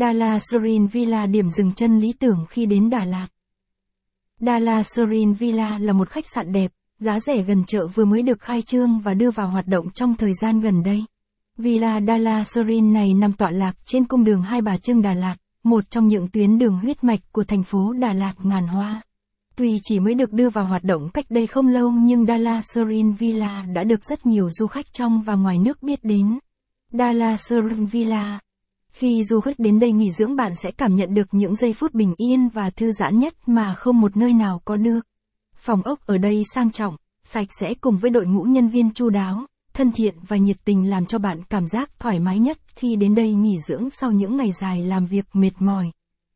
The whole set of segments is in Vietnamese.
Dala Surin Villa điểm dừng chân lý tưởng khi đến Đà Lạt. Dala Surin Villa là một khách sạn đẹp, giá rẻ gần chợ vừa mới được khai trương và đưa vào hoạt động trong thời gian gần đây. Villa Dala Surin này nằm tọa lạc trên cung đường Hai Bà Trưng Đà Lạt, một trong những tuyến đường huyết mạch của thành phố Đà Lạt ngàn hoa. Tuy chỉ mới được đưa vào hoạt động cách đây không lâu nhưng Dala Surin Villa đã được rất nhiều du khách trong và ngoài nước biết đến. Dala Surin Villa khi du khách đến đây nghỉ dưỡng bạn sẽ cảm nhận được những giây phút bình yên và thư giãn nhất mà không một nơi nào có được. Phòng ốc ở đây sang trọng, sạch sẽ cùng với đội ngũ nhân viên chu đáo, thân thiện và nhiệt tình làm cho bạn cảm giác thoải mái nhất khi đến đây nghỉ dưỡng sau những ngày dài làm việc mệt mỏi.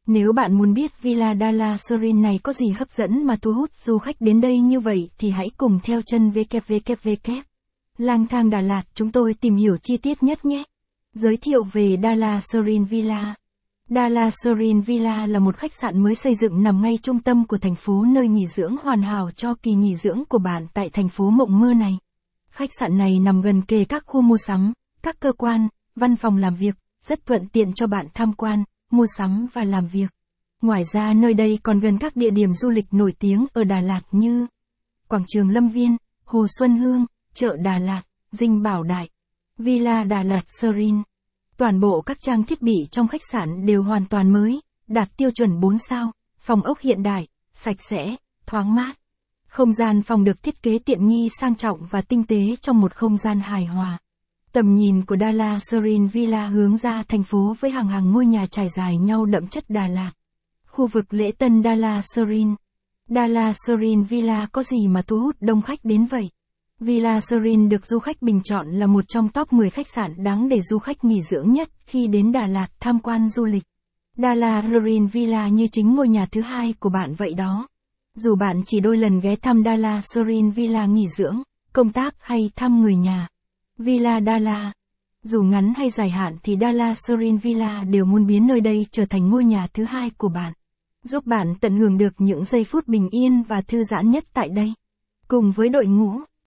Nếu bạn muốn biết Villa Dalla Sorin này có gì hấp dẫn mà thu hút du khách đến đây như vậy thì hãy cùng theo chân www. Lang thang Đà Lạt chúng tôi tìm hiểu chi tiết nhất nhé. Giới thiệu về Dala Sorin Villa. Dala Sorin Villa là một khách sạn mới xây dựng nằm ngay trung tâm của thành phố nơi nghỉ dưỡng hoàn hảo cho kỳ nghỉ dưỡng của bạn tại thành phố Mộng Mơ này. Khách sạn này nằm gần kề các khu mua sắm, các cơ quan, văn phòng làm việc, rất thuận tiện cho bạn tham quan, mua sắm và làm việc. Ngoài ra nơi đây còn gần các địa điểm du lịch nổi tiếng ở Đà Lạt như Quảng trường Lâm Viên, Hồ Xuân Hương, chợ Đà Lạt, Dinh Bảo Đại, Villa Đà Lạt Serin. Toàn bộ các trang thiết bị trong khách sạn đều hoàn toàn mới, đạt tiêu chuẩn 4 sao, phòng ốc hiện đại, sạch sẽ, thoáng mát. Không gian phòng được thiết kế tiện nghi sang trọng và tinh tế trong một không gian hài hòa. Tầm nhìn của Dala Sorin Villa hướng ra thành phố với hàng hàng ngôi nhà trải dài nhau đậm chất Đà Lạt. Khu vực lễ tân Dala Sorin. Dala Sorin Villa có gì mà thu hút đông khách đến vậy? Villa Sorin được du khách bình chọn là một trong top 10 khách sạn đáng để du khách nghỉ dưỡng nhất khi đến Đà Lạt tham quan du lịch. Đà Lạt Sorin Villa như chính ngôi nhà thứ hai của bạn vậy đó. Dù bạn chỉ đôi lần ghé thăm Đà Lạt Sorin Villa nghỉ dưỡng, công tác hay thăm người nhà. Villa Đà Lạt, Dù ngắn hay dài hạn thì Dala Sorin Villa đều muốn biến nơi đây trở thành ngôi nhà thứ hai của bạn. Giúp bạn tận hưởng được những giây phút bình yên và thư giãn nhất tại đây. Cùng với đội ngũ